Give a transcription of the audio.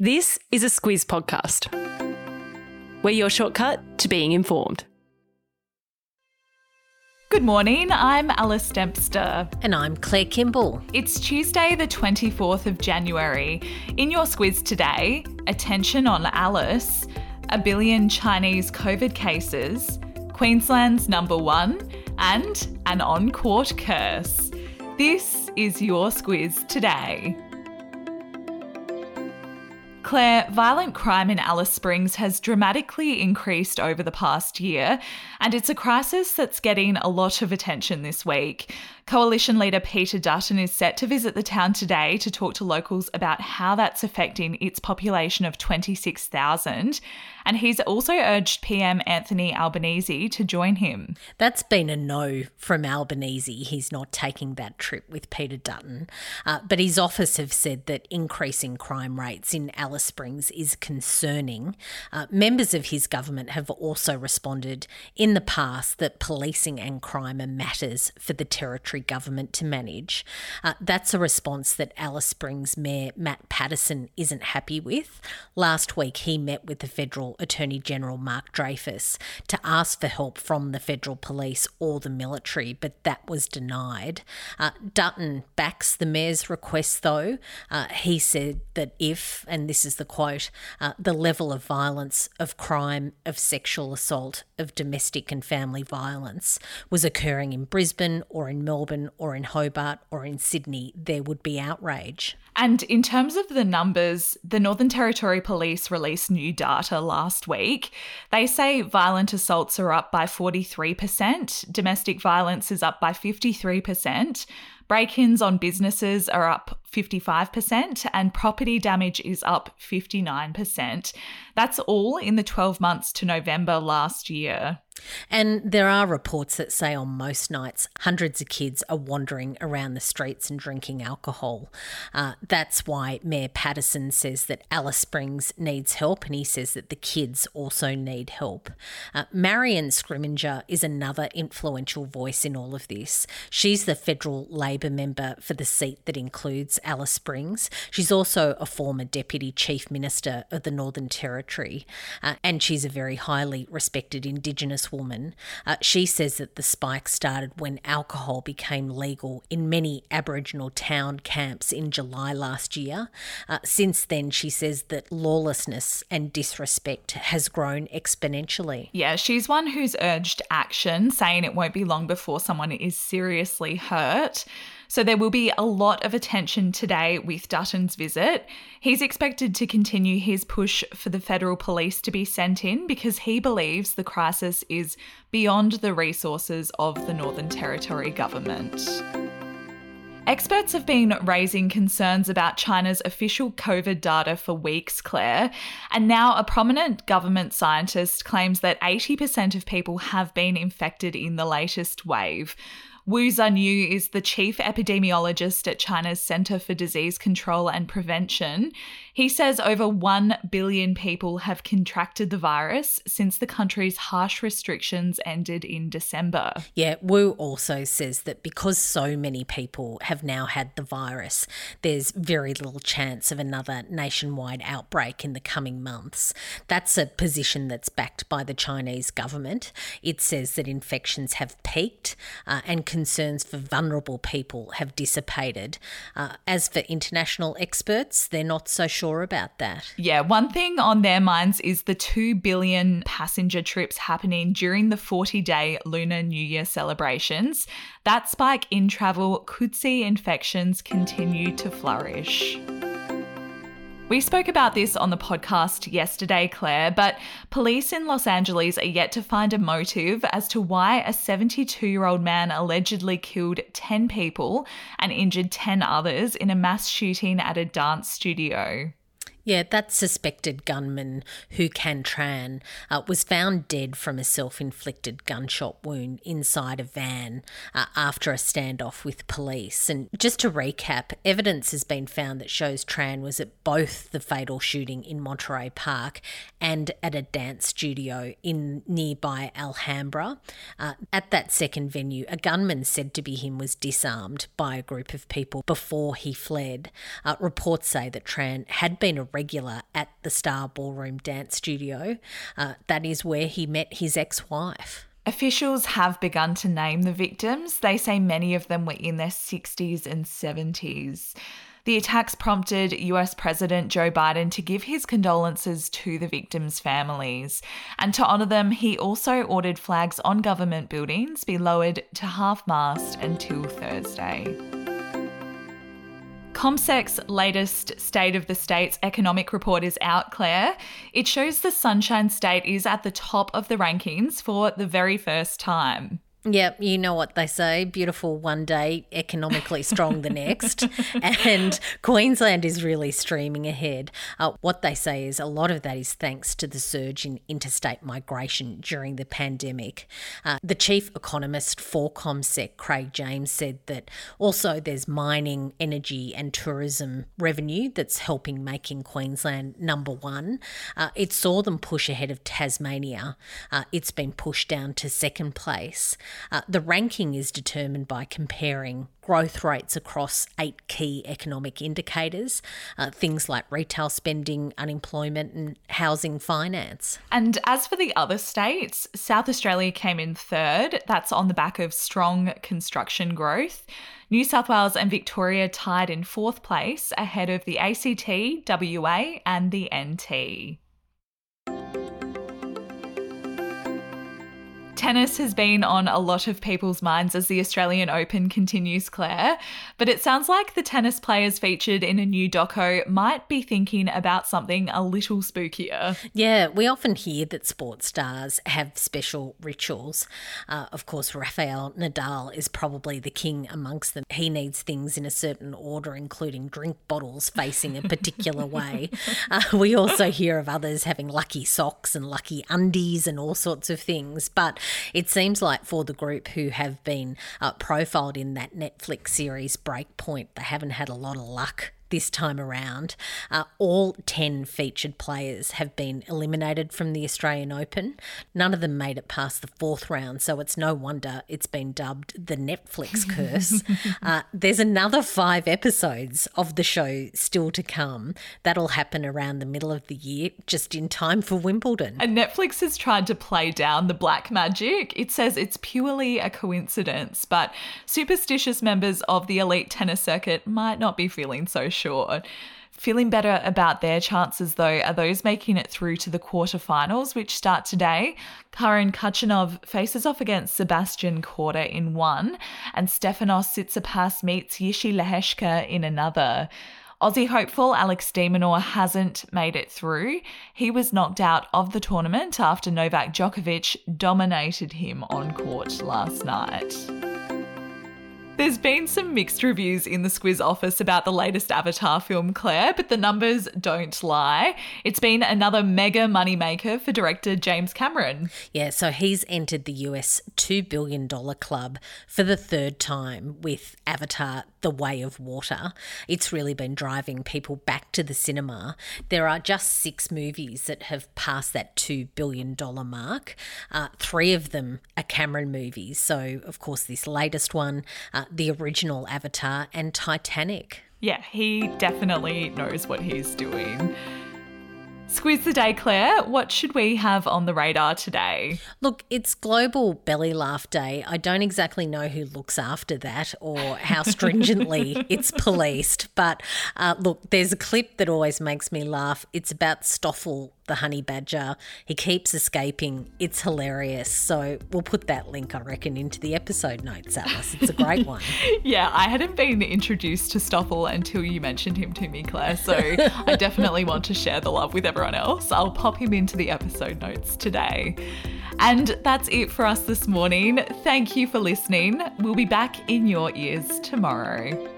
This is a Squiz podcast. We're your shortcut to being informed. Good morning, I'm Alice Dempster. And I'm Claire Kimball. It's Tuesday, the 24th of January. In your Squiz today, attention on Alice, a billion Chinese COVID cases, Queensland's number one, and an on court curse. This is your Squiz today. Claire, violent crime in Alice Springs has dramatically increased over the past year, and it's a crisis that's getting a lot of attention this week. Coalition leader Peter Dutton is set to visit the town today to talk to locals about how that's affecting its population of 26,000. And he's also urged PM Anthony Albanese to join him. That's been a no from Albanese. He's not taking that trip with Peter Dutton. Uh, but his office have said that increasing crime rates in Alice Springs is concerning. Uh, members of his government have also responded in the past that policing and crime are matters for the territory government to manage. Uh, that's a response that Alice Springs Mayor Matt Patterson isn't happy with. Last week, he met with the federal Attorney General Mark Dreyfus to ask for help from the federal police or the military, but that was denied. Uh, Dutton backs the mayor's request, though. Uh, he said that if, and this is the quote, uh, the level of violence, of crime, of sexual assault, of domestic and family violence was occurring in Brisbane or in Melbourne or in Hobart or in Sydney, there would be outrage. And in terms of the numbers, the Northern Territory Police released new data last week. They say violent assaults are up by 43%, domestic violence is up by 53%. Break ins on businesses are up 55%, and property damage is up 59%. That's all in the 12 months to November last year. And there are reports that say on most nights, hundreds of kids are wandering around the streets and drinking alcohol. Uh, that's why Mayor Patterson says that Alice Springs needs help, and he says that the kids also need help. Uh, Marion Scrimgeour is another influential voice in all of this. She's the federal Labor member for the seat that includes Alice Springs. She's also a former Deputy Chief Minister of the Northern Territory, uh, and she's a very highly respected Indigenous woman. Uh, she says that the spike started when alcohol became legal in many Aboriginal town camps in July last year. Uh, since then, she says that lawlessness and disrespect has grown exponentially. Yeah, she's one who's urged action, saying it won't be long before someone is seriously hurt. So there will be a lot of attention today with Dutton's visit. He's expected to continue his push for the federal police to be sent in because he believes the crisis is beyond the resources of the Northern Territory government. Experts have been raising concerns about China's official COVID data for weeks, Claire, and now a prominent government scientist claims that 80% of people have been infected in the latest wave. Wu Zunyou is the chief epidemiologist at China's Center for Disease Control and Prevention. He says over 1 billion people have contracted the virus since the country's harsh restrictions ended in December. Yeah, Wu also says that because so many people have now had the virus, there's very little chance of another nationwide outbreak in the coming months. That's a position that's backed by the Chinese government. It says that infections have peaked uh, and concerns for vulnerable people have dissipated. Uh, as for international experts, they're not so sure about that. Yeah, one thing on their minds is the 2 billion passenger trips happening during the 40 day Lunar New Year celebrations. That spike in travel could see infections continue to flourish. We spoke about this on the podcast yesterday, Claire, but police in Los Angeles are yet to find a motive as to why a 72 year old man allegedly killed 10 people and injured 10 others in a mass shooting at a dance studio. Yeah, that suspected gunman, Huu Can Tran, uh, was found dead from a self inflicted gunshot wound inside a van uh, after a standoff with police. And just to recap, evidence has been found that shows Tran was at both the fatal shooting in Monterey Park and at a dance studio in nearby Alhambra. Uh, at that second venue, a gunman said to be him was disarmed by a group of people before he fled. Uh, reports say that Tran had been arrested regular at the Star Ballroom Dance Studio. Uh, that is where he met his ex wife. Officials have begun to name the victims. They say many of them were in their 60s and 70s. The attacks prompted US President Joe Biden to give his condolences to the victims' families. And to honour them, he also ordered flags on government buildings be lowered to half mast until Thursday. CommSec's latest State of the States economic report is out, Claire. It shows the Sunshine State is at the top of the rankings for the very first time. Yep, you know what they say beautiful one day, economically strong the next. And Queensland is really streaming ahead. Uh, what they say is a lot of that is thanks to the surge in interstate migration during the pandemic. Uh, the chief economist for CommSec, Craig James, said that also there's mining, energy, and tourism revenue that's helping making Queensland number one. Uh, it saw them push ahead of Tasmania. Uh, it's been pushed down to second place. Uh, the ranking is determined by comparing growth rates across eight key economic indicators, uh, things like retail spending, unemployment, and housing finance. And as for the other states, South Australia came in third. That's on the back of strong construction growth. New South Wales and Victoria tied in fourth place ahead of the ACT, WA, and the NT. Tennis has been on a lot of people's minds as the Australian Open continues, Claire, but it sounds like the tennis players featured in a new doco might be thinking about something a little spookier. Yeah, we often hear that sports stars have special rituals. Uh, of course, Rafael Nadal is probably the king amongst them. He needs things in a certain order, including drink bottles facing a particular way. Uh, we also hear of others having lucky socks and lucky undies and all sorts of things. But it seems like for the group who have been uh, profiled in that Netflix series Breakpoint, they haven't had a lot of luck this time around. Uh, all 10 featured players have been eliminated from the Australian Open. None of them made it past the fourth round, so it's no wonder it's been dubbed the Netflix curse. uh, there's another five episodes of the show still to come. That'll happen around the middle of the year, just in time for Wimbledon. And Netflix has tried to play down the black magic. It says it's purely a coincidence, but superstitious members of the elite tennis circuit might not be feeling so sure. Feeling better about their chances, though, are those making it through to the quarterfinals, which start today. Karen Khachanov faces off against Sebastian Korda in one, and Stefanos Tsitsipas meets Jiří Lehečka in another. Aussie hopeful Alex de Minaur hasn't made it through. He was knocked out of the tournament after Novak Djokovic dominated him on court last night. There's been some mixed reviews in the Squiz office about the latest Avatar film, Claire, but the numbers don't lie. It's been another mega moneymaker for director James Cameron. Yeah, so he's entered the US $2 billion club for the third time with Avatar The Way of Water. It's really been driving people back to the cinema. There are just six movies that have passed that $2 billion mark. Uh, three of them are Cameron movies. So, of course, this latest one, uh, the original Avatar, and Titanic. Yeah, he definitely knows what he's doing. Squeeze the day, Claire. What should we have on the radar today? Look, it's Global Belly Laugh Day. I don't exactly know who looks after that or how stringently it's policed, but uh, look, there's a clip that always makes me laugh. It's about Stoffel the honey badger. He keeps escaping. It's hilarious. So we'll put that link, I reckon, into the episode notes, Alice. It's a great one. yeah, I hadn't been introduced to Stoffel until you mentioned him to me, Claire. So I definitely want to share the love with everyone else. I'll pop him into the episode notes today. And that's it for us this morning. Thank you for listening. We'll be back in your ears tomorrow.